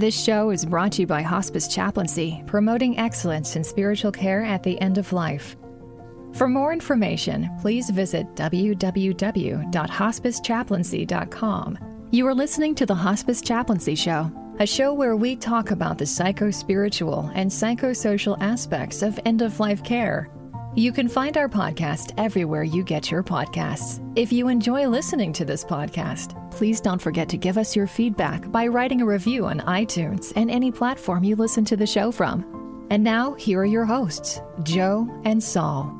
This show is brought to you by Hospice Chaplaincy, promoting excellence in spiritual care at the end of life. For more information, please visit www.hospicechaplaincy.com. You are listening to the Hospice Chaplaincy Show, a show where we talk about the psycho spiritual and psychosocial aspects of end of life care. You can find our podcast everywhere you get your podcasts. If you enjoy listening to this podcast, please don't forget to give us your feedback by writing a review on iTunes and any platform you listen to the show from. And now, here are your hosts, Joe and Saul.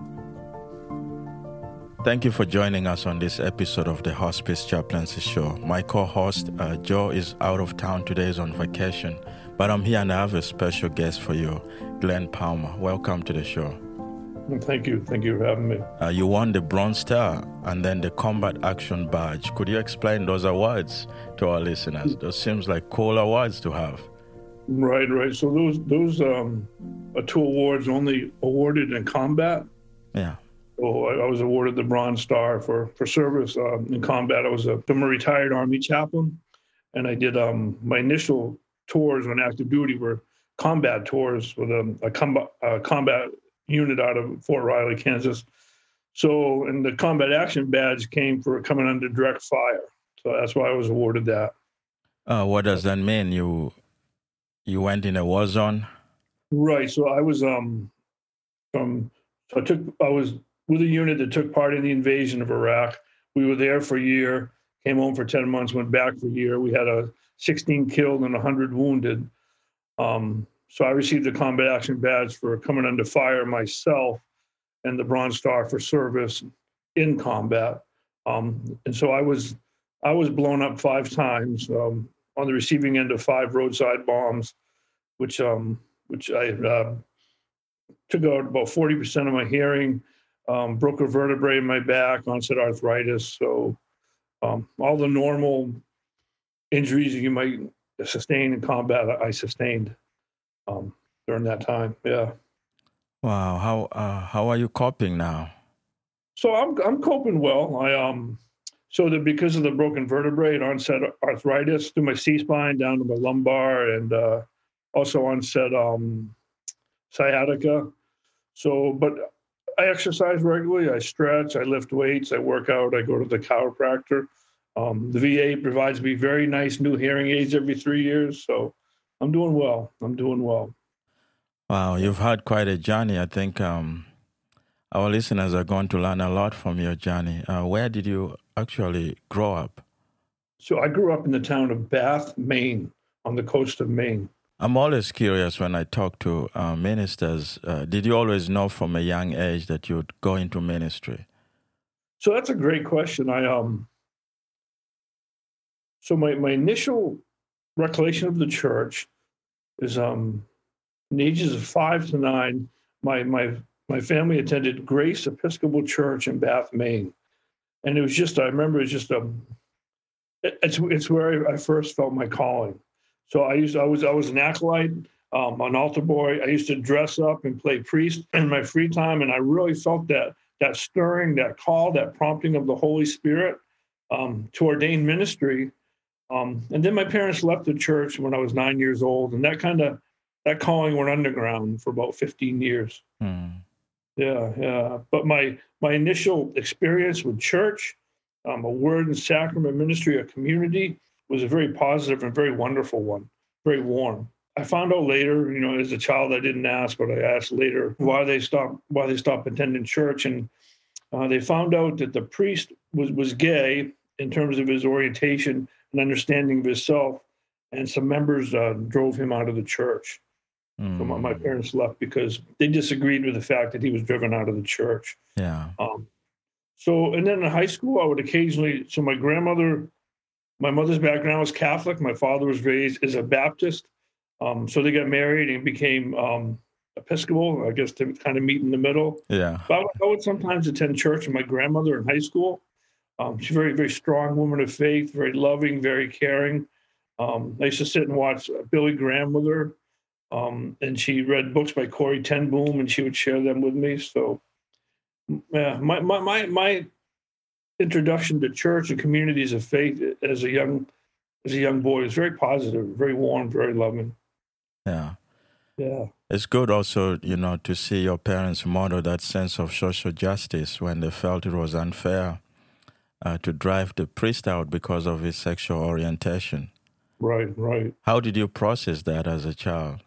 Thank you for joining us on this episode of the Hospice Chaplaincy Show. My co host, uh, Joe, is out of town today, is on vacation, but I'm here and I have a special guest for you, Glenn Palmer. Welcome to the show. Thank you. Thank you for having me. Uh, you won the Bronze Star and then the Combat Action Badge. Could you explain those awards to our listeners? Those seems like cool awards to have. Right, right. So those those um, are two awards only awarded in combat. Yeah. So I, I was awarded the Bronze Star for for service um, in combat. I was a, I'm a retired Army chaplain, and I did um, my initial tours on active duty were combat tours with a, a combat, a combat unit out of Fort Riley, Kansas. So, and the combat action badge came for coming under direct fire. So that's why I was awarded that. Uh, what does that mean? You you went in a war zone? Right. So I was um from so I took I was with a unit that took part in the invasion of Iraq. We were there for a year, came home for 10 months, went back for a year. We had a 16 killed and 100 wounded. Um, so I received the combat action badge for coming under fire myself and the Bronze Star for service in combat. Um, and so I was I was blown up five times um, on the receiving end of five roadside bombs, which um, which I uh, took out about forty percent of my hearing, um, broke a vertebrae in my back, onset arthritis. So um, all the normal injuries you might sustain in combat, I sustained um, during that time. Yeah. Wow. How uh, how are you coping now? So I'm I'm coping well. I um so that because of the broken vertebrae and onset arthritis through my C spine down to my lumbar and uh, also onset um, sciatica. So, but I exercise regularly. I stretch. I lift weights. I work out. I go to the chiropractor. Um, the VA provides me very nice new hearing aids every three years. So I'm doing well. I'm doing well. Wow, you've had quite a journey. I think um, our listeners are going to learn a lot from your journey. Uh, where did you actually grow up? So I grew up in the town of Bath, Maine, on the coast of Maine. I'm always curious when I talk to uh, ministers. Uh, did you always know from a young age that you'd go into ministry? So that's a great question. I um. So my my initial recollection of the church is um, in the ages of five to nine, my my my family attended Grace Episcopal Church in Bath, Maine, and it was just I remember it was just a it's it's where I first felt my calling. So I used I was I was an acolyte, um, an altar boy. I used to dress up and play priest in my free time, and I really felt that that stirring, that call, that prompting of the Holy Spirit um, to ordain ministry um, and then my parents left the church when I was nine years old, and that kind of that calling went underground for about 15 years. Mm. Yeah, yeah. But my my initial experience with church, um, a word and sacrament ministry, a community, was a very positive and very wonderful one, very warm. I found out later, you know, as a child, I didn't ask, but I asked later why they stopped why they stopped attending church, and uh, they found out that the priest was was gay in terms of his orientation an understanding of himself. And some members uh, drove him out of the church. Mm. So my, my, hmm. parents left because they disagreed with the fact that he was driven out of the church. Yeah. Um, so, and then in high school, I would occasionally, so my grandmother, my mother's background was Catholic. My father was raised as a Baptist. Um, so they got married and became um, Episcopal, I guess to kind of meet in the middle. Yeah. I would, I would sometimes attend church with my grandmother in high school. Um, she's a very, very strong woman of faith, very loving, very caring. Um, I used to sit and watch Billy Graham with her, um, and she read books by Corrie ten Boom, and she would share them with me. So, yeah, my my my, my introduction to church and communities of faith as a young as a young boy. Was very positive, very warm, very loving. Yeah. Yeah. It's good also, you know, to see your parents model that sense of social justice when they felt it was unfair uh, to drive the priest out because of his sexual orientation. Right, right. How did you process that as a child?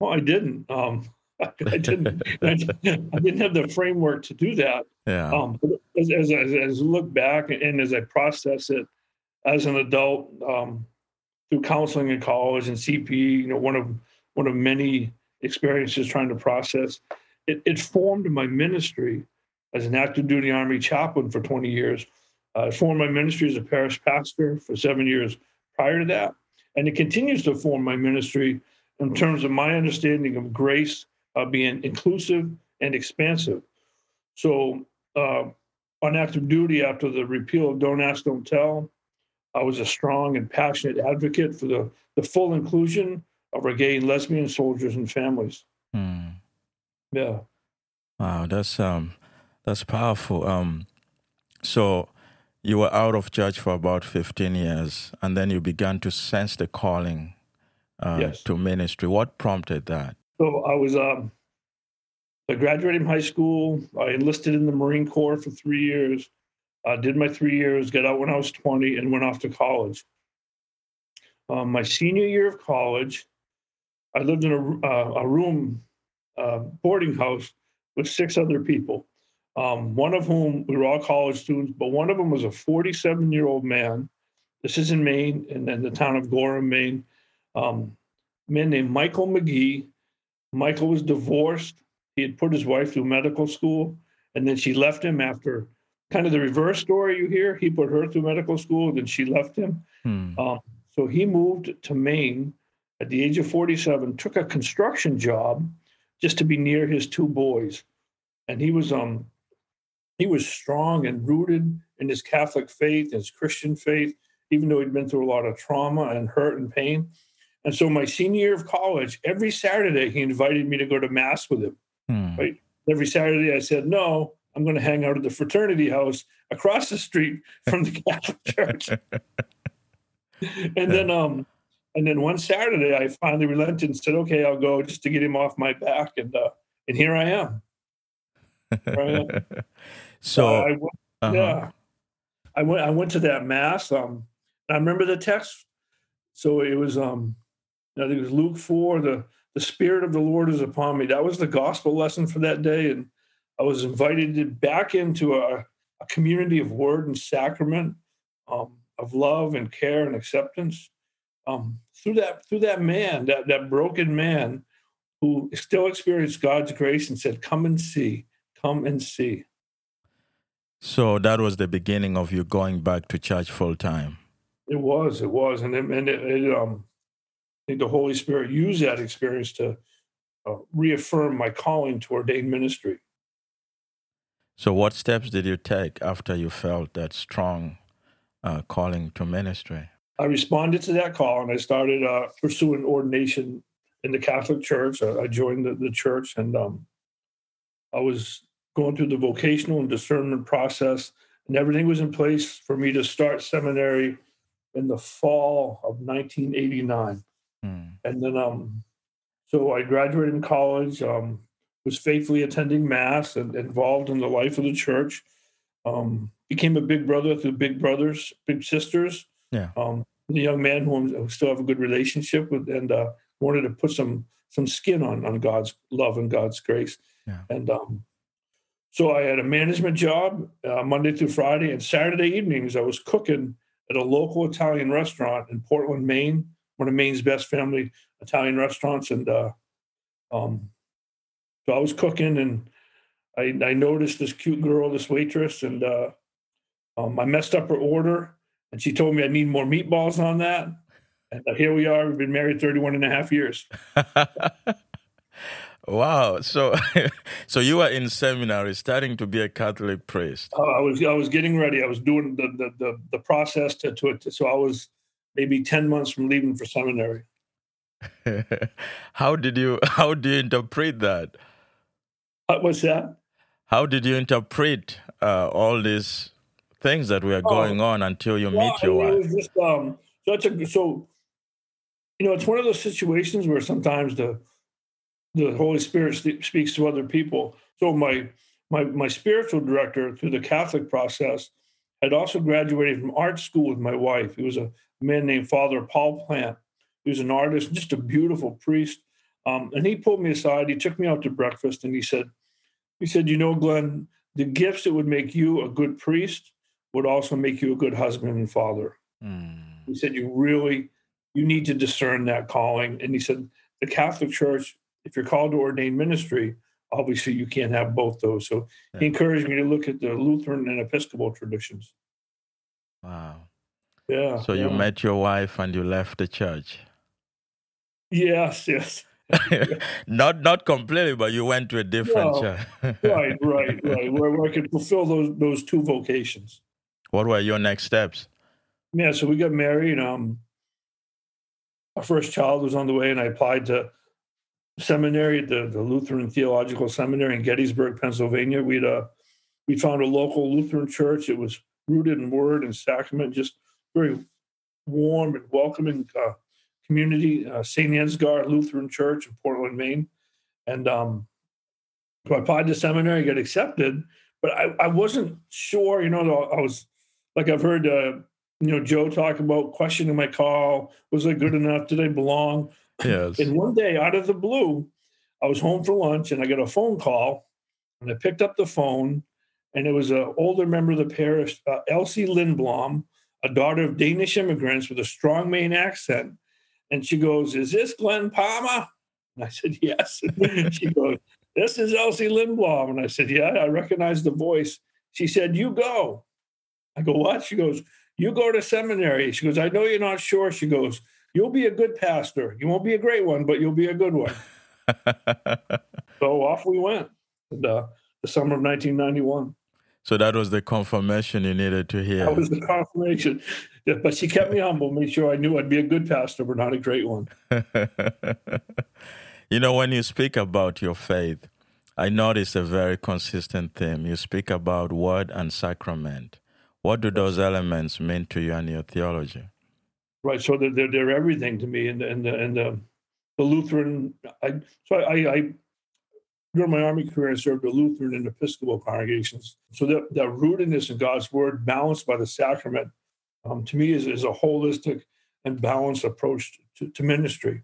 Well, I didn't. Um, I didn't. I didn't have the framework to do that. Yeah. Um, as, as, as, as I look back and as I process it as an adult um, through counseling in college and CP, you know, one of one of many experiences trying to process, it, it formed my ministry as an active duty Army chaplain for 20 years. Uh, it formed my ministry as a parish pastor for seven years prior to that. And it continues to form my ministry in terms of my understanding of grace uh, being inclusive and expansive. So, uh, on active duty after the repeal of Don't Ask, Don't Tell, I was a strong and passionate advocate for the, the full inclusion of our gay and lesbian soldiers and families. Hmm. Yeah. Wow, that's um, that's powerful. Um, so you were out of church for about fifteen years, and then you began to sense the calling uh, Yes. to ministry. What prompted that? So I was um, I graduated from high school. I enlisted in the Marine Corps for three years. I did my three years, got out when I was 20, and went off to college. Um, my senior year of college, I lived in a, uh, a room uh, boarding house with six other people. Um, one of whom we were all college students, but one of them was a 47 year old man. This is in Maine, and then the town of Gorham, Maine. Um, a man named Michael McGee. Michael was divorced. He had put his wife through medical school, and then she left him after kind of the reverse story you hear. He put her through medical school, then she left him. Hmm. Um, so he moved to Maine at the age of 47, took a construction job just to be near his two boys. And he was um he was strong and rooted in his Catholic faith, his Christian faith, even though he'd been through a lot of trauma and hurt and pain. And so my senior year of college, every Saturday he invited me to go to mass with him. Hmm. Right. Every Saturday I said, no, I'm going to hang out at the fraternity house across the street from the Catholic Church. and then um and then one Saturday I finally relented and said, okay, I'll go just to get him off my back. And uh and here I am. Right. So I went, uh-huh. yeah. I went I went to that mass. Um I remember the text. So it was um I think it was Luke 4, the the spirit of the Lord is upon me. That was the gospel lesson for that day. And I was invited back into a, a community of word and sacrament, um, of love and care and acceptance. Um, through that through that man, that, that broken man who still experienced God's grace and said, Come and see, come and see. So that was the beginning of you going back to church full time. It was, it was, and it, and it, it um, I think the Holy Spirit used that experience to uh, reaffirm my calling to ordained ministry. So what steps did you take after you felt that strong uh, calling to ministry? I responded to that call and I started uh, pursuing ordination in the Catholic Church. I, I joined the, the church and um, I was going through the vocational and discernment process, and everything was in place for me to start seminary in the fall of 1989. Hmm. and then um so i graduated in college um was faithfully attending mass and involved in the life of the church um became a big brother to big brothers big sisters Yeah. um the young man who still have a good relationship with and uh wanted to put some some skin on on god's love and god's grace Yeah. and um so i had a management job uh, monday through friday and saturday evenings i was cooking at a local italian restaurant in portland maine one of Maine's best family Italian restaurants, and uh, um, so I was cooking, and I, I noticed this cute girl, this waitress, and uh, um, I messed up her order, and she told me I need more meatballs on that. And uh, here we are. We've been married 31 and a half years. wow. So so you were in seminary starting to be a Catholic priest. Uh, I was I was getting ready. I was doing the the the, the process to, to it. So I was maybe 10 months from leaving for seminary. how did you how do you interpret that? What was that? How did you interpret uh, all these things that were Oh. going on until you Well, meet your I mean, wife? Just um, So a so you know it's one of those situations where sometimes the the Holy Spirit speaks to other people. So my my my spiritual director through the Catholic process had also graduated from art school with my wife. He was a man named Father Paul Plant. He was an artist, just a beautiful priest. Um, and he pulled me aside. He took me out to breakfast, and he said, "He said, you know, Glenn, the gifts that would make you a good priest would also make you a good husband and father." Mm. He said, "You really, you need to discern that calling." And he said, "The Catholic Church, if you're called to ordain ministry, obviously you can't have both those." So yeah. he encouraged me to look at the Lutheran and Episcopal traditions. Wow. Yeah. So yeah. you met your wife and you left the church. Yes, yes. not not completely, but you went to a different well, church. right, right, right. Where, where I could fulfill those those two vocations. What were your next steps? Yeah, so we got married. Um, our first child was on the way, and I applied to seminary, the, the Lutheran Theological Seminary in Gettysburg, Pennsylvania. We'd uh, we found a local Lutheran church. It was rooted in word and sacrament, just very warm and welcoming uh, community, uh, St. Ansgar Lutheran Church in Portland, Maine. And um, so I applied to seminary, got accepted, but I, I wasn't sure, you know, I was like I've heard, uh, you know, Joe talk about questioning my call. Was I good enough? Did I belong? Yes. And one day out of the blue, I was home for lunch and I got a phone call and I picked up the phone and it was an older member of the parish, uh, Elsie Lindblom, a daughter of Danish immigrants with a strong Maine accent. And she goes, Is this Glenn Palmer? And I said, Yes. she goes, This is Elsie Lindblom. And I said, Yeah, I recognize the voice. She said, You go. I go, What? She goes, You go to seminary. She goes, I know you're not sure. She goes, You'll be a good pastor. You won't be a great one, but you'll be a good one. so off we went. And, uh, the summer of 1991. So that was the confirmation you needed to hear. That was the confirmation. But she kept me humble, made sure I knew I'd be a good pastor, but not a great one. you know, when you speak about your faith, I notice a very consistent theme. You speak about word and sacrament. What do those elements mean to you and your theology? Right. So they're, they're everything to me. And, and, and the, the Lutheran, I, so I, I during my Army career, I served the Lutheran and Episcopal congregations. So that, that rootedness in God's word, balanced by the sacrament, um, to me is, is a holistic and balanced approach to, to ministry.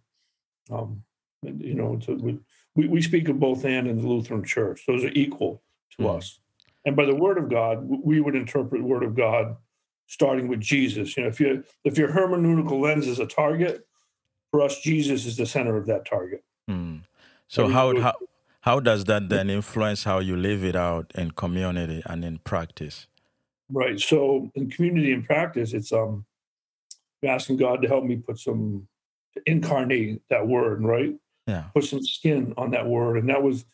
Um, and, you know, to, we, we speak of both and in the Lutheran Church. Those are equal to mm. us. And by the word of God, we would interpret the word of God starting with Jesus. You know, if you if your hermeneutical lens is a target, for us, Jesus is the center of that target. Mm. So how, how how does that then influence how you live it out in community and in practice? Right. So in community and practice, it's um asking God to help me put some incarnate that word, right? Yeah. Put some skin on that word. And that was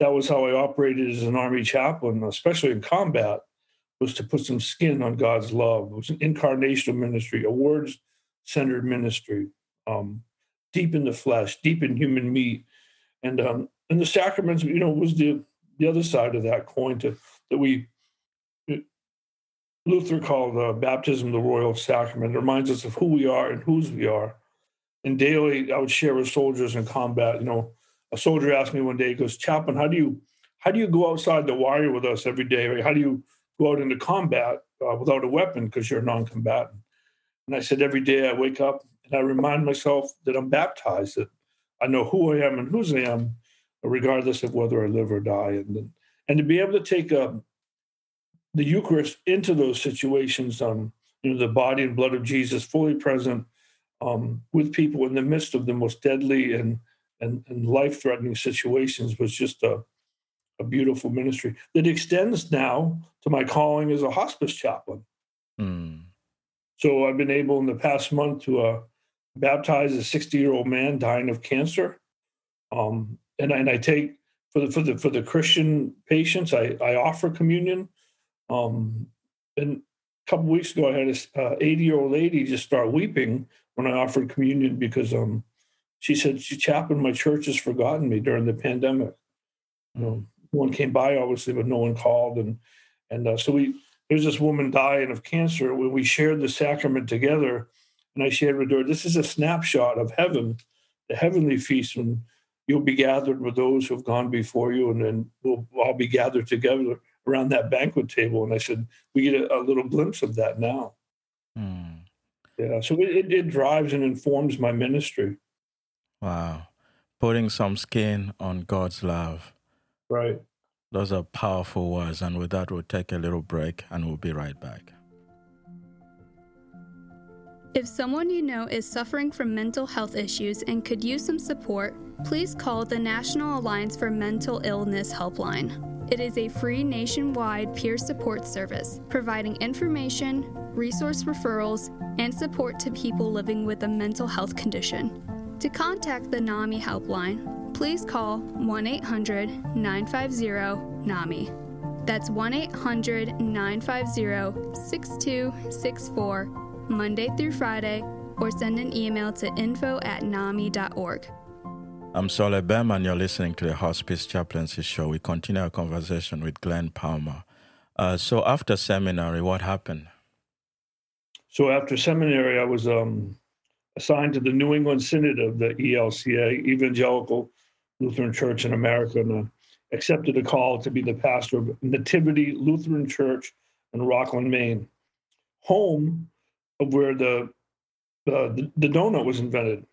that was how I operated as an army chaplain, especially in combat, was to put some skin on God's love. It was an incarnational ministry, a words centered ministry, um, deep in the flesh, deep in human meat. And um, and the sacraments, you know, was the the other side of that coin to that we Luther called uh, baptism the royal sacrament. It reminds us of who we are and whose we are. And daily, I would share with soldiers in combat. You know, a soldier asked me one day, he goes, "Chaplain, how do you how do you go outside the wire with us every day? How do you go out into combat uh, without a weapon because you're a non-combatant?" And I said, every day I wake up and I remind myself that I'm baptized, that I know who I am and whose I am, regardless of whether I live or die. And and to be able to take um, the Eucharist into those situations, um, you know, the body and blood of Jesus fully present um, with people in the midst of the most deadly and and, and life threatening situations was just a a beautiful ministry that extends now to my calling as a hospice chaplain. Mm. So I've been able in the past month to uh, baptize a 60 year old man dying of cancer. Um, and, and I take for the for the for the Christian patients, I, I offer communion. Um, and a couple weeks ago, I had a 80 year old lady just start weeping when I offered communion because um, she said, "She chaplain, my church has forgotten me during the pandemic. You know, no one came by, obviously, but no one called, and and uh, so we there's this woman dying of cancer. When we shared the sacrament together, And I shared with her, this is a snapshot of heaven, the heavenly feast, and you'll be gathered with those who've gone before you, and then we'll all be gathered together around that banquet table. And I said, we get a, a little glimpse of that now. Mm. Yeah, so it, it drives and informs my ministry. Wow. Putting some skin on God's love. Right. Those are powerful words. And with that, we'll take a little break and we'll be right back. If someone you know is suffering from mental health issues and could use some support, please call the National Alliance for Mental Illness Helpline. It is a free nationwide peer support service, providing information, resource referrals, and support to people living with a mental health condition. To contact the NAMI helpline, please call 1 800 950 NAMI. That's 1 800 950 6264 Monday through Friday, or send an email to info at nami.org. I'm Saul Bem, and you're listening to the Hospice Chaplaincy Show. We continue our conversation with Glenn Palmer. Uh, so, after seminary, what happened? So, after seminary, I was um, assigned to the New England Synod of the ELCA, Evangelical Lutheran Church in America, and uh, accepted a call to be the pastor of Nativity Lutheran Church in Rockland, Maine, home of where the, the the donut was invented.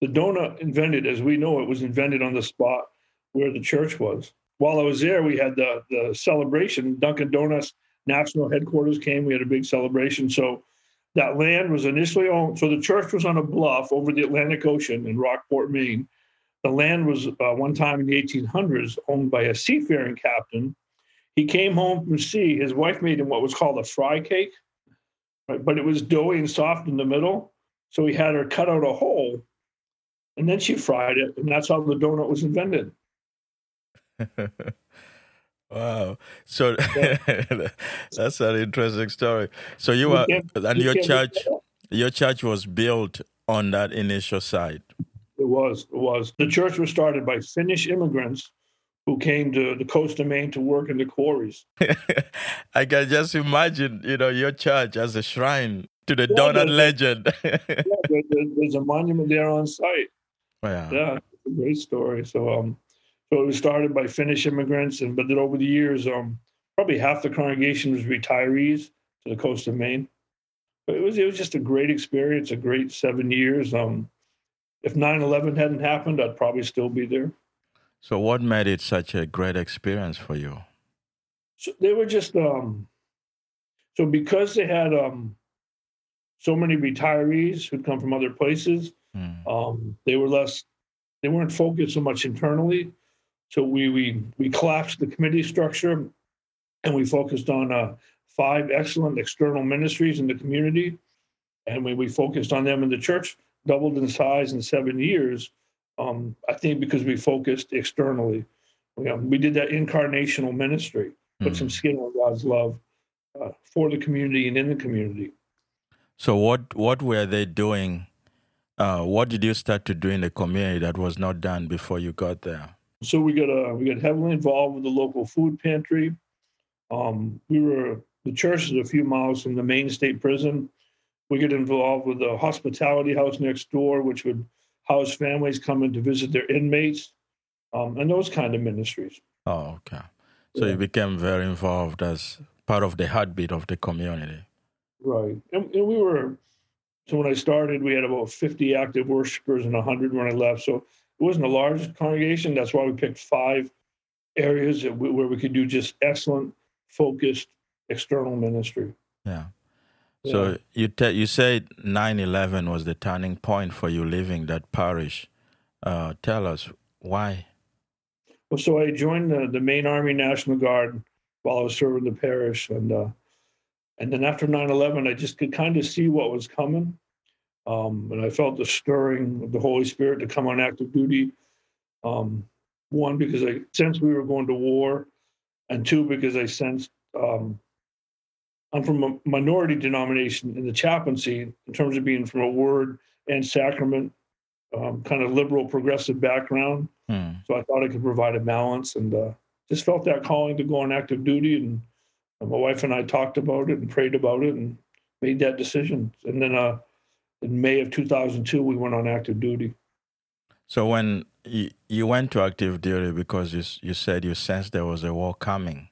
The donut invented, as we know it, was invented on the spot where the church was. While I was there, we had the the celebration. Dunkin' Donuts national headquarters came. We had a big celebration. So that land was initially owned. So the church was on a bluff over the Atlantic Ocean in Rockport, Maine. The land was uh, one time in the 1800s owned by a seafaring captain. He came home from sea. His wife made him what was called a fry cake right? But it was doughy and soft in the middle. So he had her cut out a hole and then she fried it. And that's how the donut was invented. wow. So that's an interesting story. So you were, and your church, your church was built on that initial site. It was. It was. The church was started by Finnish immigrants who came to the coast of Maine to work in the quarries. I can just imagine, you know, your church as a shrine to the yeah, donut legend. yeah, there, there's a monument there on site. Yeah, yeah, it's a great story. So, um, so it was started by Finnish immigrants, and but then over the years, um, probably half the congregation was retirees to the coast of Maine. But it was it was just a great experience, a great seven years. Um, if 9/11 hadn't happened, I'd probably still be there. So, what made it such a great experience for you? So they were just um, so because they had um, so many retirees who'd come from other places. Mm. Um, they were less, they weren't focused so much internally. So we we we collapsed the committee structure, and we focused on uh, five excellent external ministries in the community, and we we focused on them in the church. Doubled in size in seven years, um, I think because we focused externally. You know, we did that incarnational ministry, put mm. some skin on God's love uh, for the community and in the community. So, what what were they doing? Uh, what did you start to do in the community that was not done before you got there? So we got uh, we got heavily involved with the local food pantry. Um, we were the church is a few miles from the Maine state prison. We get involved with the hospitality house next door, which would house families coming to visit their inmates, um, and those kind of ministries. Oh, okay. So yeah. you became very involved as part of the heartbeat of the community. Right. And, and, we were, so when I started, we had about 50 active worshipers and 100 when I left. So it wasn't a large congregation. That's why we picked five areas we, where we could do just excellent, focused external ministry. Yeah. So you te- you said 9/11 was the turning point for you leaving that parish. Uh, tell us why. Well, so I joined the, the Maine Army National Guard while I was serving the parish, and uh, and then after 9/11, I just could kind of see what was coming, um, and I felt the stirring of the Holy Spirit to come on active duty. Um, one because I sensed we were going to war, and two because I sensed um, I'm from a minority denomination in the chaplaincy in terms of being from a word and sacrament um, kind of liberal progressive background. Hmm. So I thought I could provide a balance and uh, just felt that calling to go on active duty. And my wife and I talked about it and prayed about it and made that decision. And then uh, in May of 2002, we went on active duty. So when you, you went to active duty because you, you said you sensed there was a war coming,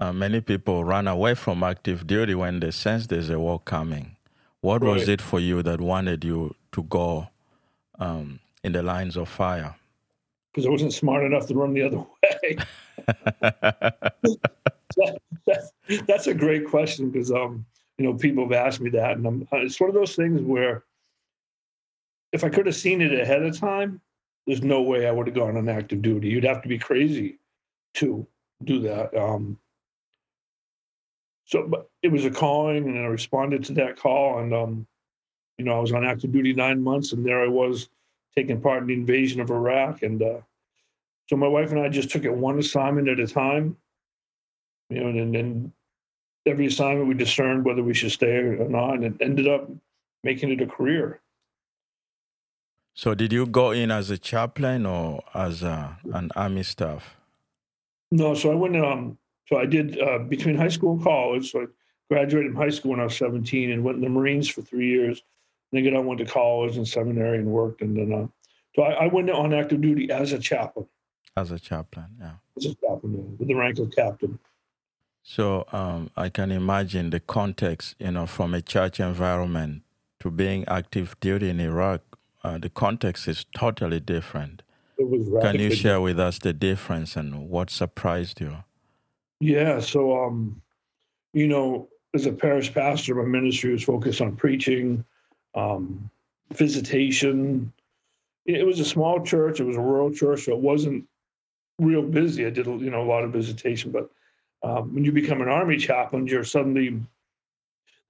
uh, many people run away from active duty when they sense there's a war coming. What right. was it for you that wanted you to go um, in the lines of fire? Because I wasn't smart enough to run the other way. that, that, that's a great question because um, you know people have asked me that, and I'm, uh, it's one of those things where if I could have seen it ahead of time, there's no way I would have gone on active duty. You'd have to be crazy to do that. Um, so but it was a calling, and I responded to that call, and um, you know I was on active duty nine months, and there I was taking part in the invasion of Iraq, and uh, so my wife and I just took it one assignment at a time, you know, and then every assignment we discerned whether we should stay or not, and it ended up making it a career. So, did you go in as a chaplain or as a, an army staff? No, so I went. Um, so I did uh, between high school and college. So I graduated from high school when I was 17 and went in the Marines for three years. Then I went to college and seminary and worked. And then, uh, so I, I, went on active duty as a chaplain. As a chaplain, yeah. As a chaplain, with the rank of captain. So um, I can imagine the context, you know, from a church environment to being active duty in Iraq. Uh, the context is totally different. Can you share with us the difference and what surprised you? Yeah, so um, you know, as a parish pastor, my ministry was focused on preaching, um, visitation. It was a small church. It was a rural church, so it wasn't real busy. I did, you know, a lot of visitation. But um, when you become an army chaplain, you're suddenly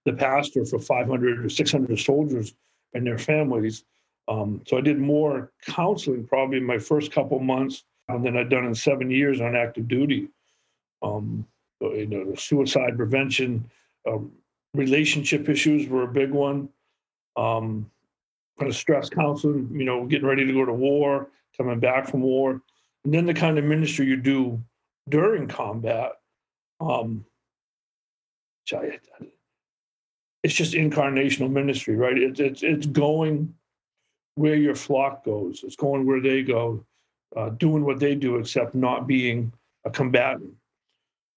the pastor for 500 or 600 soldiers and their families. Um, so I did more counseling probably in my first couple months than I'd done in seven years on active duty. Um, you know, suicide prevention, um, relationship issues were a big one. Um, kind of stress counseling, you know, getting ready to go to war, coming back from war, and then the kind of ministry you do during combat. Um, it's just incarnational ministry, right? It's it's it's going where your flock goes. It's going where they go, uh, doing what they do, except not being a combatant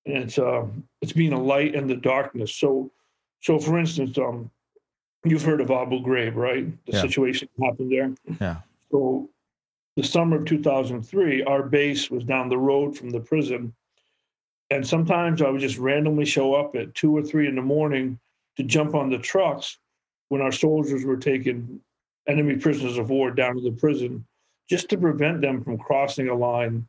it's uh, it's being a light in the darkness. So, so for instance, um, you've heard of Abu Ghraib, right? The yeah. situation happened there. Yeah. So, the summer of 2003, our base was down the road from the prison, and sometimes I would just randomly show up at two or three in the morning to jump on the trucks when our soldiers were taking enemy prisoners of war down to the prison, just to prevent them from crossing a line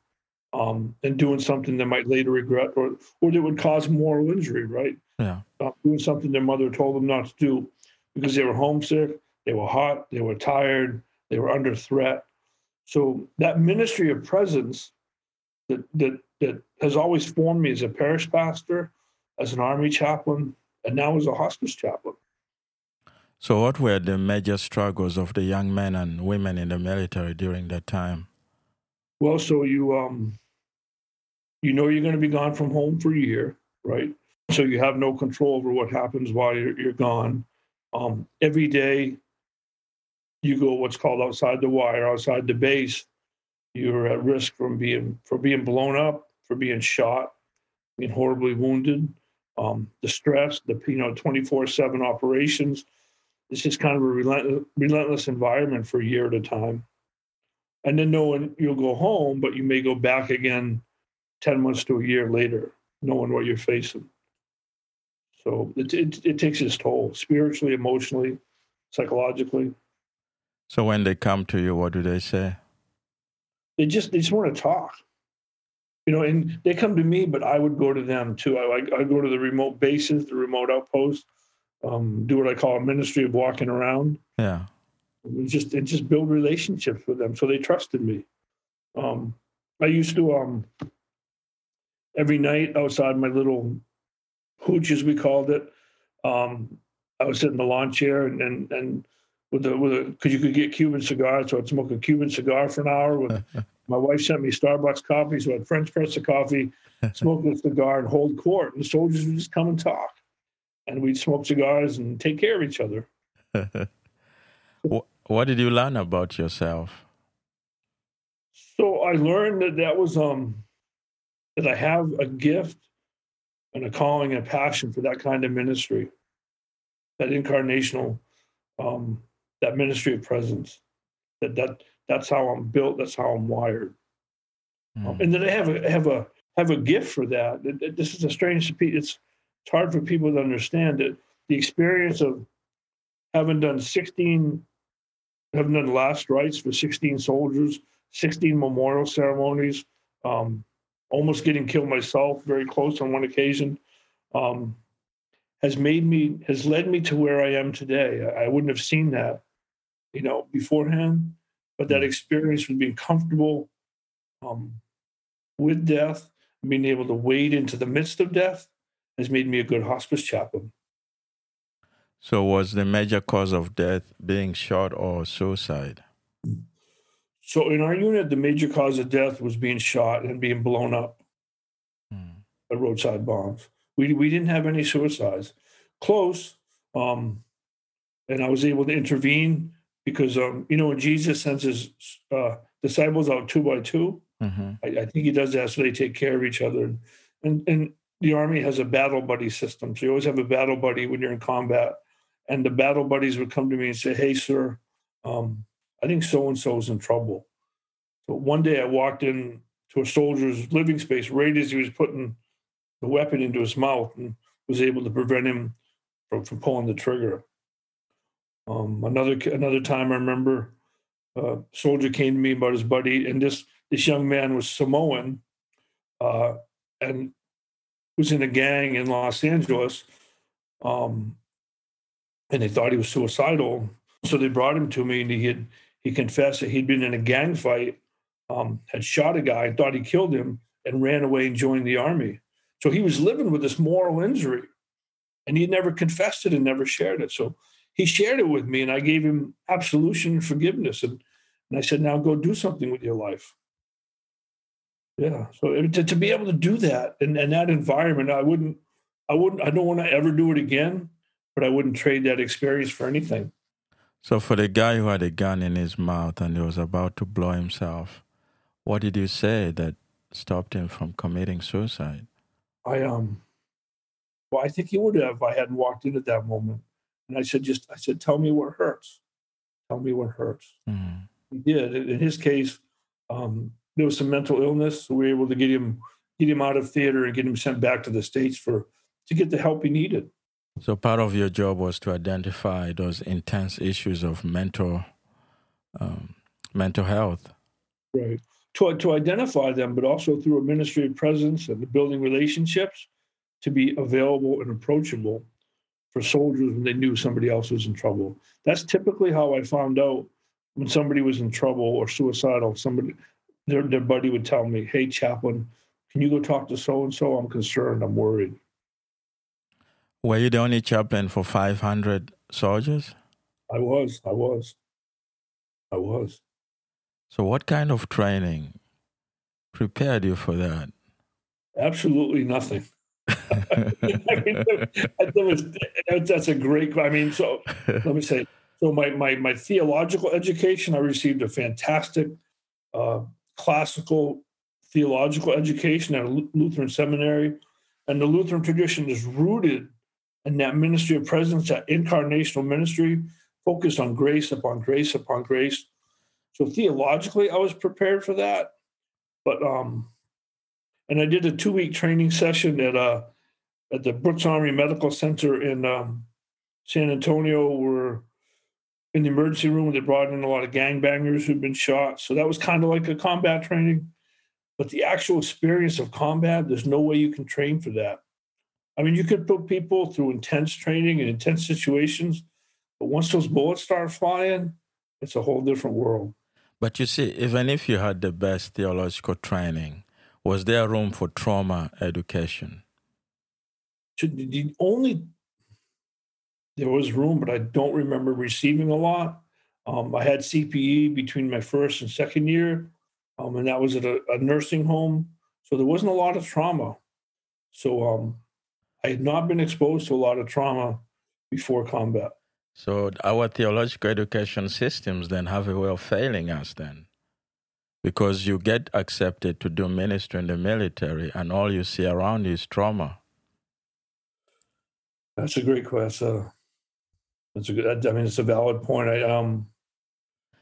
um, and doing something they might later regret or or that would cause moral injury, right? Yeah. Uh, doing something their mother told them not to do because they were homesick, they were hot, they were tired, they were under threat. So that ministry of presence that that that has always formed me as a parish pastor, as an army chaplain, and now as a hospice chaplain. So, what were the major struggles of the young men and women in the military during that time? Well, so you um, you know you're going to be gone from home for a year, right? So you have no control over what happens while you're, you're gone. Um, every day you go what's called outside the wire, outside the base. You're at risk from being for being blown up, for being shot, being horribly wounded. Um, the stress, the you know 24/7 operations. It's just kind of a relentless, relentless environment for a year at a time. And then knowing you'll go home, but you may go back again 10 months to a year later, knowing what you're facing. So it, it, it takes its toll spiritually, emotionally, psychologically. So when they come to you, what do they say? They just they just want to talk, you know. And they come to me, but I would go to them too. I I, I go to the remote bases, the remote outposts, um, do what I call a ministry of walking around. Yeah. And just and just build relationships with them, so they trusted me. Um, I used to um, every night outside my little hooch, as we called it. Um, I would sit in the lawn chair and and, and with a with a because you could get Cuban cigars, so I'd smoke a Cuban cigar for an hour. With my wife sent me Starbucks coffee, so I'd French press the coffee, smoke a cigar, and hold court. And the soldiers would just come and talk, and we'd smoke cigars and take care of each other. What did you learn about yourself? So I learned that that was um that I have a gift and a calling and a passion for that kind of ministry, that incarnational, um, that ministry of presence. That that that's how I'm built. That's how I'm wired. Mm. Um, and then I have a have a have a gift for that. It, it, this is a strange. It's it's hard for people to understand it. The experience of having done 16, having done last rites for 16 soldiers, 16 memorial ceremonies, um, almost getting killed myself very close on one occasion, um, has made me, has led me to where I am today. I, I wouldn't have seen that, you know, beforehand, but that hmm. experience of being comfortable um, with death, being able to wade into the midst of death, has made me a good hospice chaplain. So, was the major cause of death being shot or suicide? So, in our unit, the major cause of death was being shot and being blown up hmm. by roadside bombs. We, we didn't have any suicides. Close. Um, and I was able to intervene because, um, you know, when Jesus sends his uh, disciples out two by 2 mm-hmm. I, I, think he does that so they take care of each other. And, and the Army has a battle buddy system. So you always have a battle buddy when you're in combat and the battle buddies would come to me and say, "Hey, sir, um, I think so and so is in trouble." So one day I walked in to a soldier's living space right as he was putting the weapon into his mouth and was able to prevent him from, from pulling the trigger. Um, another another time I remember a soldier came to me about his buddy, and this this young man was Samoan uh, and was in a gang in Los Angeles. Um, and they thought he was suicidal. So they brought him to me, and he had he confessed that he'd been in a gang fight, um, had shot a guy, thought he killed him, and ran away and joined the army. So he was living with this moral injury, and he never confessed it and never shared it. So he shared it with me, and I gave him absolution and forgiveness, and and I said, now go do something with your life. Yeah. So to, to be able to do that in, in that environment, I wouldn't, I wouldn't, I don't want to ever do it again but I wouldn't trade that experience for anything. So, for the guy who had a gun in his mouth and he was about to blow himself, what did you say that stopped him from committing suicide? I um, well, I think he would have if I hadn't walked in at that moment. And I said, just I said, tell me what hurts. Tell me what hurts. Mm. He did. In his case, um, there was some mental illness, so we were able to get him get him out of theater and get him sent back to the states for to get the help he needed. So part of your job was to identify those intense issues of mental um, mental health. Right. To, to identify them, but also through a ministry of presence and building relationships to be available and approachable for soldiers when they knew somebody else was in trouble. That's typically how I found out when somebody was in trouble or suicidal. Somebody, their, their buddy would tell me, Hey, chaplain, can you go talk to so and so? I'm concerned. I'm worried. Were you the only chaplain for 500 soldiers? I was. I was. I was. So, what kind of training prepared you for that? Absolutely nothing. I mean, that was, that's a great. I mean, so let me say. So my my my theological education, I received a fantastic uh, classical theological education at a Lutheran seminary, and the Lutheran tradition is rooted and that ministry of presence, that incarnational ministry, focused on grace upon grace upon grace. So theologically, I was prepared for that. But um, and I did a two week training session at uh at the Brooks Army Medical Center in um, San Antonio, where in the emergency room they brought in a lot of gangbangers who'd been shot. So that was kind of like a combat training. But the actual experience of combat, there's no way you can train for that. I mean, you could put people through intense training and intense situations, but once those bullets start flying, it's a whole different world. But you see, even if you had the best theological training, was there room for trauma education? The only there was room, but I don't remember receiving a lot. Um, I had CPE between my first and second year, um, and that was at a, a, nursing home, so there wasn't a lot of trauma. So um, I had not been exposed to a lot of trauma before combat. So our theological education systems then have a way of failing us then. Because you get accepted to do ministry in the military and all you see around you is trauma. That's a great question. That's a good. I mean, it's a valid point. I um,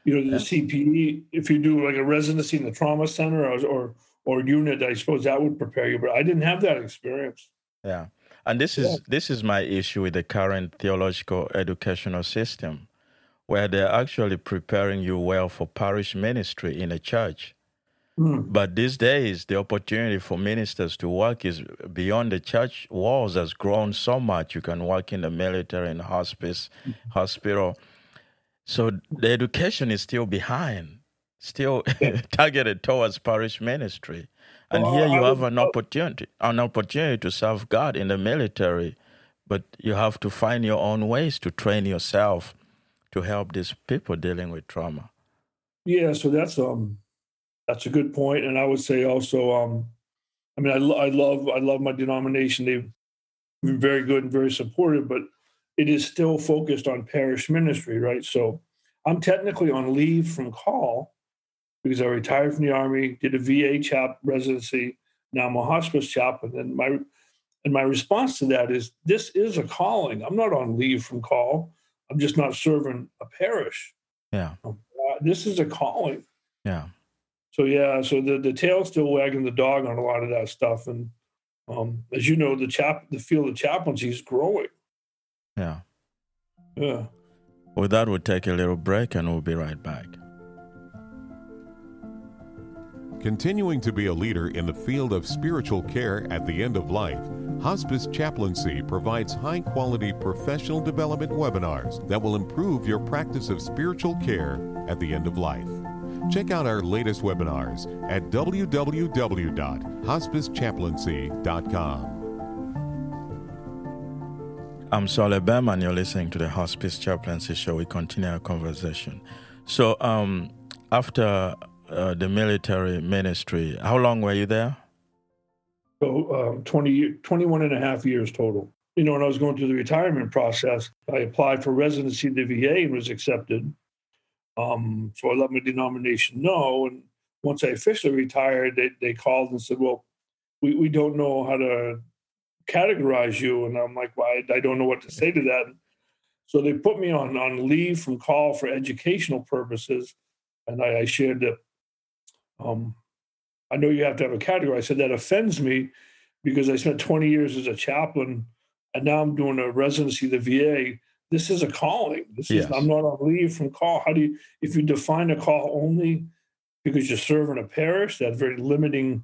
you know, the. CPE. If you do like a residency in the trauma center or or or unit, I suppose that would prepare you. But I didn't have that experience. Yeah, and this is this is my issue with the current theological educational system, where they're actually preparing you well for parish ministry in a church. Mm. But these days, the opportunity for ministers to work is beyond the church walls has grown so much. You can work in the military, in hospice, mm. hospital. So the education is still behind, still targeted towards parish ministry. And well, here you have an opportunity, an opportunity to serve God in the military, but you have to find your own ways to train yourself to help these people dealing with trauma. Yeah, so that's um that's a good point, and I would say also, um, I mean, I, lo- I love I love my denomination. They've been very good and very supportive, but it is still focused on parish ministry, right? So I'm technically on leave from call because I retired from the army, did a VA chap residency. Now I'm a hospice chaplain, and my and my response to that is this is a calling. I'm not on leave from call. I'm just not serving a parish. Yeah. Uh, this is a calling. Yeah so yeah, so the the tail's still wagging the dog on a lot of that stuff, and um, as you know, the chap the field of chaplaincy is growing. Yeah. Yeah. Well, that, we'll take a little break and we'll be right back. Continuing to be a leader in the field of spiritual care at the end of life, Hospice Chaplaincy provides high quality professional development webinars that will improve your practice of spiritual care at the end of life. Check out our latest webinars at www.hospicechaplaincy.com. I'm Saul Bem, and you're listening to the Hospice Chaplaincy Show. We continue our conversation. So, um, after uh, the military ministry, how long were you there? So, um, 20, 21 and a half years total. You know, when I was going through the retirement process, I applied for residency at the VA and was accepted. Um, so I let my denomination know. And once I officially retired, they, they called and said, well, we, we don't know how to categorize you. And I'm like, well, I, I don't know what to say to that. So they put me on, on leave from call for educational purposes. And I, I shared that um, I know you have to have a category. I said that offends me because I spent 20 years as a chaplain and now I'm doing a residency at the VA this is a calling. This yes. is I'm not on leave from call. How do you if you define a call only because you're serving a parish, that's very limiting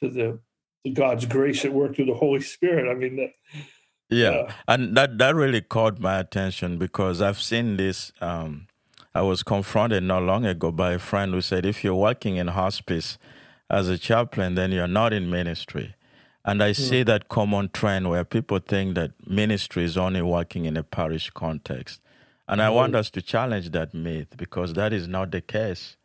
to the, the God's grace at work through the Holy Spirit. I mean that yeah. Uh, and that that really caught my attention because I've seen this um, I was confronted not long ago by a friend who said if you're working in hospice as a chaplain, then you're not in ministry. And I see mm. that common trend where people think that ministry is only working in a parish context. And I want hmm. us to challenge that myth because that is not the case.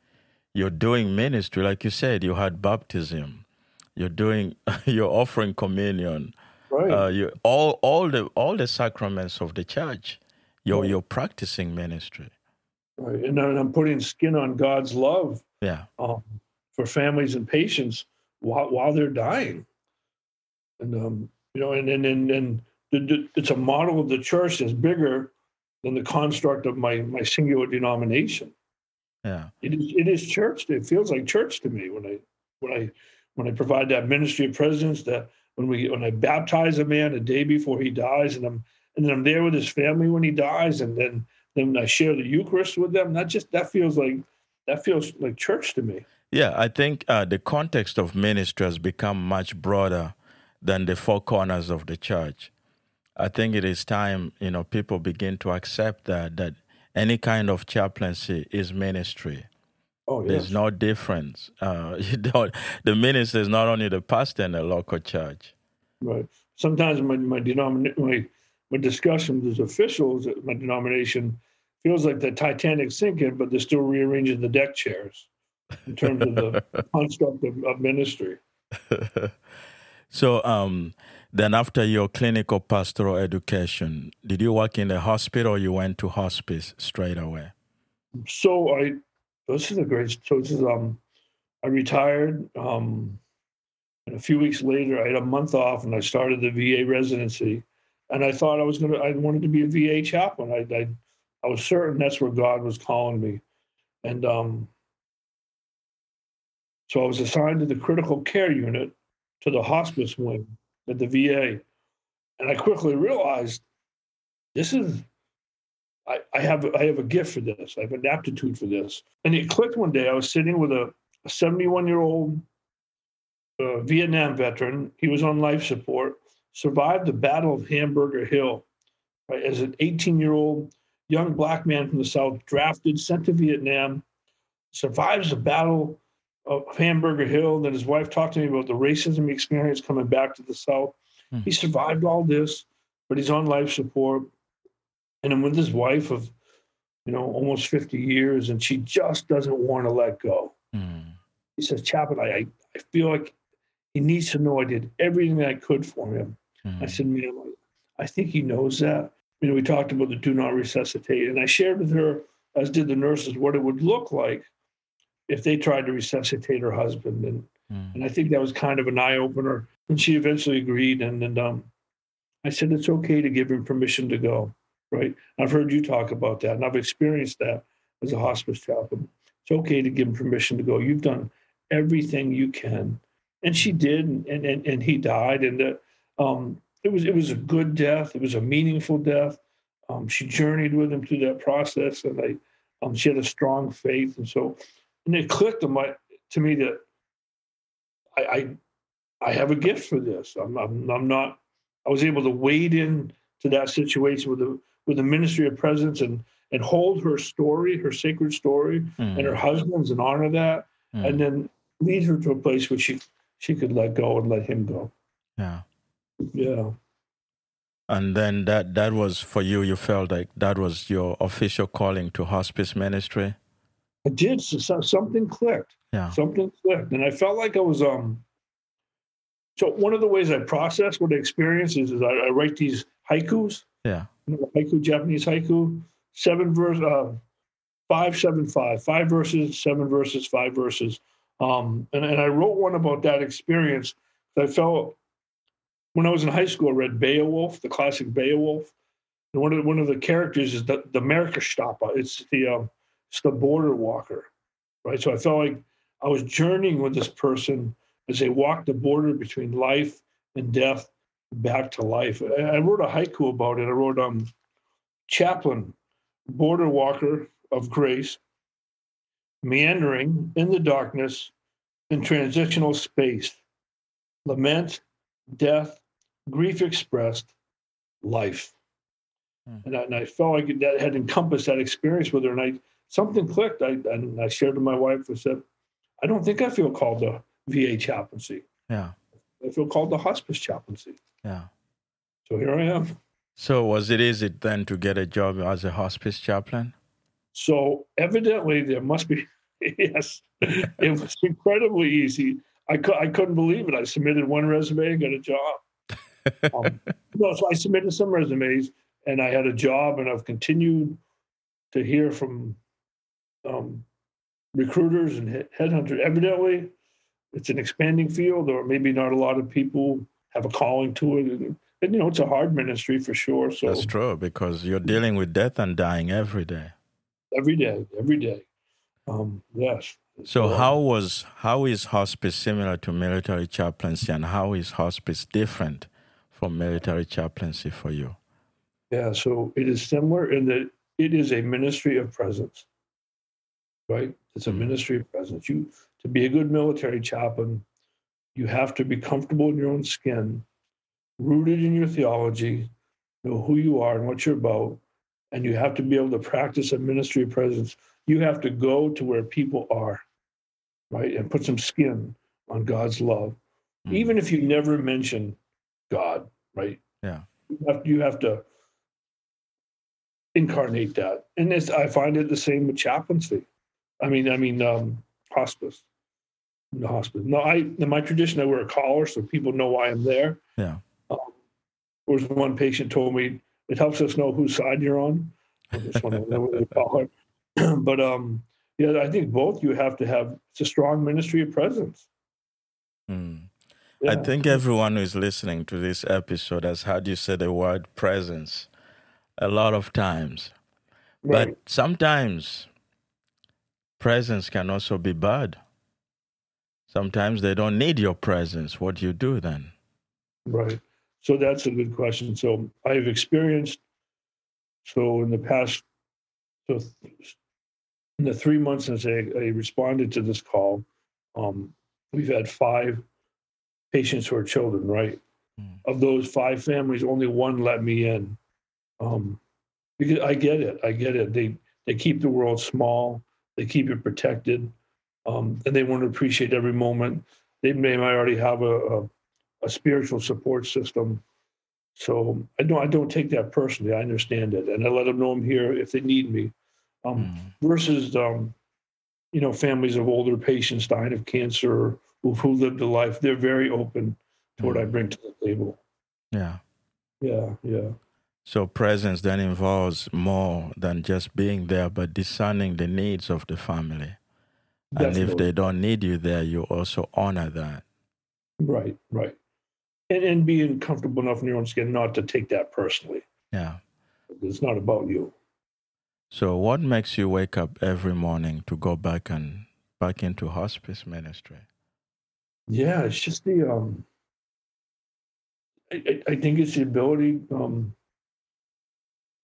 You're doing ministry, like you said, you had baptism, you're doing, you're offering communion, right. Uh, you all all the all the sacraments of the church. You're right. you're practicing ministry. Right, and I'm putting skin on God's love. Yeah, um, for families and patients while while they're dying and um, you know, and and and, and it's a model of the church that's bigger than the construct of my my singular denomination. Yeah, it is it is church. It feels like church to me when I when I when I provide that ministry of presence. That when we when I baptize a man a day before he dies, and I'm and then I'm there with his family when he dies, and then then I share the Eucharist with them. That just that feels like that feels like church to me. Yeah, I think uh, the context of ministry has become much broader than the four corners of the church. I think it is time, you know, people begin to accept that that any kind of chaplaincy is ministry. Oh, yes. There's no difference. Uh, you don't, the minister is not only the pastor in the local church. Right. Sometimes my my denomination, my my discussions as officials at my denomination feels like the Titanic sinking, but they're still rearranging the deck chairs in terms of the construct of, of ministry. So, um, then after your clinical pastoral education, did you work in the hospital or you went to hospice straight away? So I, this is a great, so this is, um, I retired, um, and a few weeks later, I had a month off and I started the VA residency. And I thought I was to, I wanted to be a VA chaplain. I, I, I was certain that's where God was calling me. And um, so I was assigned to the critical care unit to the hospice wing at the VA. And I quickly realized this is, I, I have I have a gift for this. I have an aptitude for this. And it clicked one day. I was sitting with a 71 year old uh, Vietnam veteran. He was on life support, survived the Battle of Hamburger Hill right, as an 18 year old young black man from the South, drafted, sent to Vietnam, survives the Battle of Hamburger Hill. Then his wife talked to me about the racism he experienced coming back to the South. Hmm. He survived all this, but he's on life support. And I'm with his wife of, you know, almost 50 years, and she just doesn't want to let go. Hmm. He says, Chaplain, I, I feel like he needs to know I did everything I could for him. Mm-hmm. I said, you know, I think he knows that. You know, we talked about the do not resuscitate, and I shared with her, as did the nurses, what it would look like if they tried to resuscitate her husband. And mm. and I think that was kind of an eye opener. And she eventually agreed. And and um, I said it's okay to give him permission to go. Right? I've heard you talk about that, and I've experienced that as a hospice chaplain. It's okay to give him permission to go. You've done everything you can and she did, and and, and he died, and the, um, it was it was a good death. It was a meaningful death. Um, she journeyed with him through that process, and I, um, she had a strong faith, and so, and it clicked to my to me that I I, I have a gift for this. I'm, I'm I'm not. I was able to wade in to that situation with the with the ministry of presence and and hold her story, her sacred story, mm. and her husband's and honor that, mm. and then lead her to a place where she she could let go and let him go. Yeah. Yeah. And then that that was for you. You felt like that was your official calling to hospice ministry. I did. So something clicked. Yeah. Something clicked, and I felt like I was um. So one of the ways I process what I experience is, is I, I write these haikus. Yeah. You know, haiku, Japanese haiku, seven verse, uh, five, seven, five, five verses, seven verses, five verses. Um, and, and I wrote one about that experience. I felt when I was in high school, I read Beowulf, the classic Beowulf. And one of the, one of the characters is the the mearcstapa. It's the um, it's the border walker, right? So I felt like I was journeying with this person as they walked the border between life and death back to life. I, I wrote a haiku about it. I wrote um chaplain, border walker of grace, meandering in the darkness in transitional space, lament, death, grief expressed, life. Hmm. And, I, and, I, felt like that had encompassed that experience with her. And I something clicked. I and I shared with my wife. I said, I don't think I feel called to VA chaplaincy. Yeah. I feel called to hospice chaplaincy. Yeah. So here I am. So was it easy then to get a job as a hospice chaplain? So evidently there must be yes, it was incredibly easy. I, cu- I couldn't believe it. I submitted one resume and got a job. um, no, so I submitted some resumes and I had a job, and I've continued to hear from um, recruiters and headhunters. Evidently, it's an expanding field, or maybe not a lot of people have a calling to it. And, and you know, it's a hard ministry for sure. So that's true because you're dealing with death and dying every day. Every day, every day. Um, yes. So how was how is hospice similar to military chaplaincy, and how is hospice different from military chaplaincy for you? Yeah, so it is similar in that it is a ministry of presence, right? It's a mm-hmm. ministry of presence. You to be a good military chaplain, you have to be comfortable in your own skin, rooted in your theology, know who you are and what you're about, and you have to be able to practice a ministry of presence you have to go to where people are, right? And put some skin on God's love. Mm-hmm. Even if you never mention God, right? Yeah. You have, you have to incarnate that. And it's, I find it the same with chaplaincy. I mean, I mean, um, hospice. in the hospice. No, I in my tradition I wear a collar so people know why I'm there. Yeah. Um, there was one patient told me it helps us know whose side you're on. I just want to know what they call it. but um, yeah, I think both you have to have it's a strong ministry of presence. Mm. Yeah. I think everyone who is listening to this episode has heard you say the word presence a lot of times. right. But sometimes presence can also be bad. Sometimes they don't need your presence. What do you do then? Right. So that's a good question. So I've experienced, so in the past, so in the three months since I, I responded to this call, um, we've had five patients who are children, right? Mm. Of those five families, only one let me in. Um, because I get it. I get it. They, they keep the world small, they keep it protected, um, and they want to appreciate every moment. They may already have a, a a spiritual support system. So I don't I don't take that personally. I understand it, and I let them know I'm here if they need me. Um, Mm. Versus, um, you know, families of older patients dying of cancer who, who lived a life. They're very open to what I Mm. bring to the table. Yeah. Yeah, yeah, So presence then involves more than just being there, but discerning the needs of the family. And if they don't need you there, you also honor that. right, right, and and being comfortable enough in your own skin not to take that personally. Yeah. It's not about you. So what makes you wake up every morning to go back and back into hospice ministry? Yeah, it's just the um I, I think it's the ability um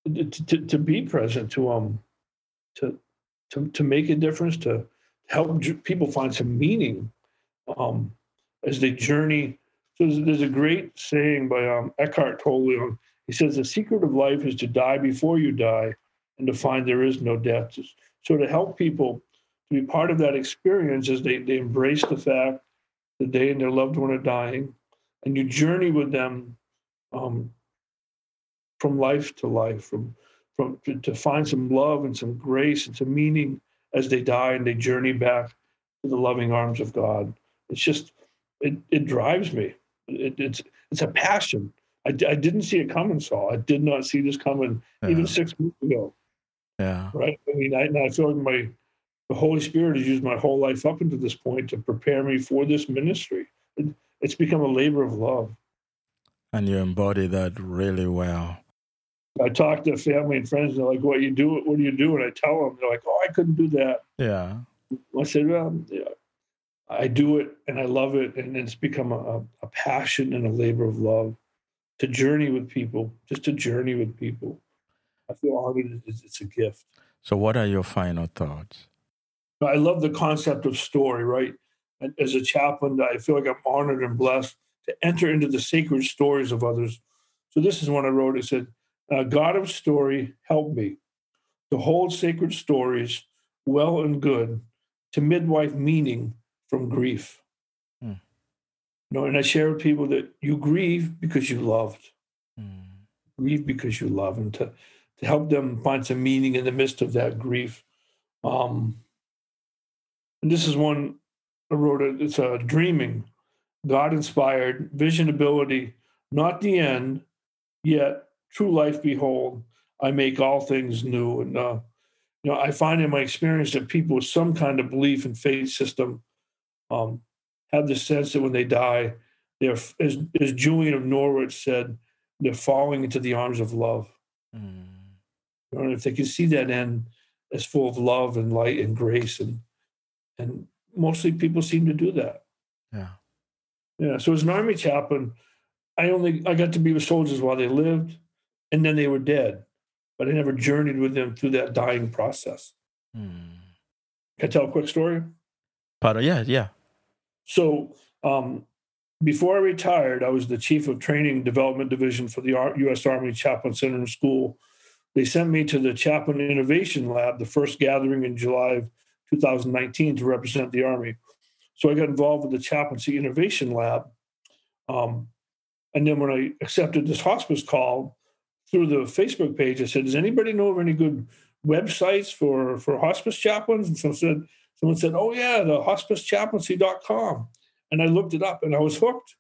to, to, to be present to um to to to make a difference to help people find some meaning um as they journey so there's, a great saying by um Eckhart Tolle he says the secret of life is to die before you die and to find there is no death so to help people to be part of that experience as they, they embrace the fact the day and their loved one are dying, and you journey with them um, from life to life, from from to, to find some love and some grace and some meaning as they die and they journey back to the loving arms of God. It's just it it drives me. It, it's it's a passion. I, I didn't see it coming, Saul. I did not see this coming even six months ago Yeah. right? I mean, I, I feel like my the Holy Spirit has used my whole life up until this point to prepare me for this ministry. It, it's become a labor of love. And you embody that really well. I talk to family and friends, and they're like, "What you do? What do you do?" And I tell them, they're like, "Oh, I couldn't do that." Yeah. I said, well, yeah, "I do it, and I love it, and it's become a, a passion and a labor of love to journey with people, just to journey with people." I feel honored. It's, it's a gift. So what are your final thoughts? I love the concept of story, right? And as a chaplain, I feel like I'm honored and blessed to enter into the sacred stories of others. So this is one I wrote. It said, uh, "God of story, help me to hold sacred stories well and good, to midwife meaning from grief." You know, and I share with people that you grieve because you loved, Mm. grieve because you love, and to to help them find some meaning in the midst of that grief. Um, and this is one I wrote. It, it's a dreaming, God inspired vision ability, not the end, yet true life behold. I make all things new, and uh, you know I find in my experience that people with some kind of belief and faith system um, have the sense that when they die, they're as as Julian of Norwich said, they're falling into the arms of love. Mm. You know, if they can see that end as full of love and light and grace, and and mostly people seem to do that. Yeah. Yeah. So as an army chaplain, I only I got to be with soldiers while they lived, and then they were dead, but I never journeyed with them through that dying process. Mm. Can I tell a quick story? But yeah, yeah. So um, before I retired, I was the chief of training development division for the U.S. Army Chaplain Center and School. They sent me to the Chaplain Innovation Lab, the first gathering in July of 2019 to represent the Army. So I got involved with the Chaplaincy Innovation Lab. Um, and then when I accepted this hospice call through the Facebook page, I said, Does anybody know of any good websites for, for hospice chaplains? And so I said, someone said, "Oh yeah, the hospicechaplaincy.com," and I looked it up and I was hooked.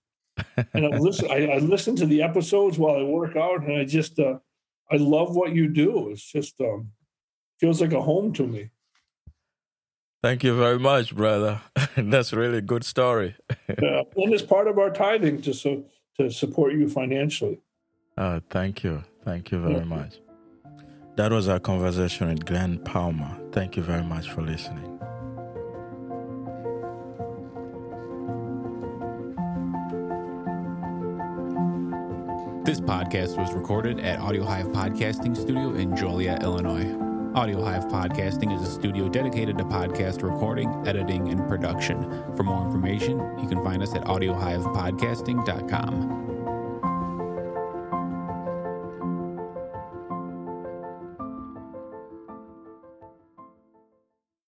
and I listen, I, I listen to the episodes while I work out, and I just, uh, I love what you do. It's just um, feels like a home to me. Thank you very much, brother. That's really a good story. and it's part of our tithing to so to support you financially. Uh, thank you. Thank you very yeah. much. That was our conversation with Glenn Palmer. Thank you very much for listening. This podcast was recorded at Audio Hive Podcasting Studio in Joliet, Illinois. Audio Hive Podcasting is a studio dedicated to podcast recording, editing, and production. For more information, you can find us at audiohivepodcasting.com.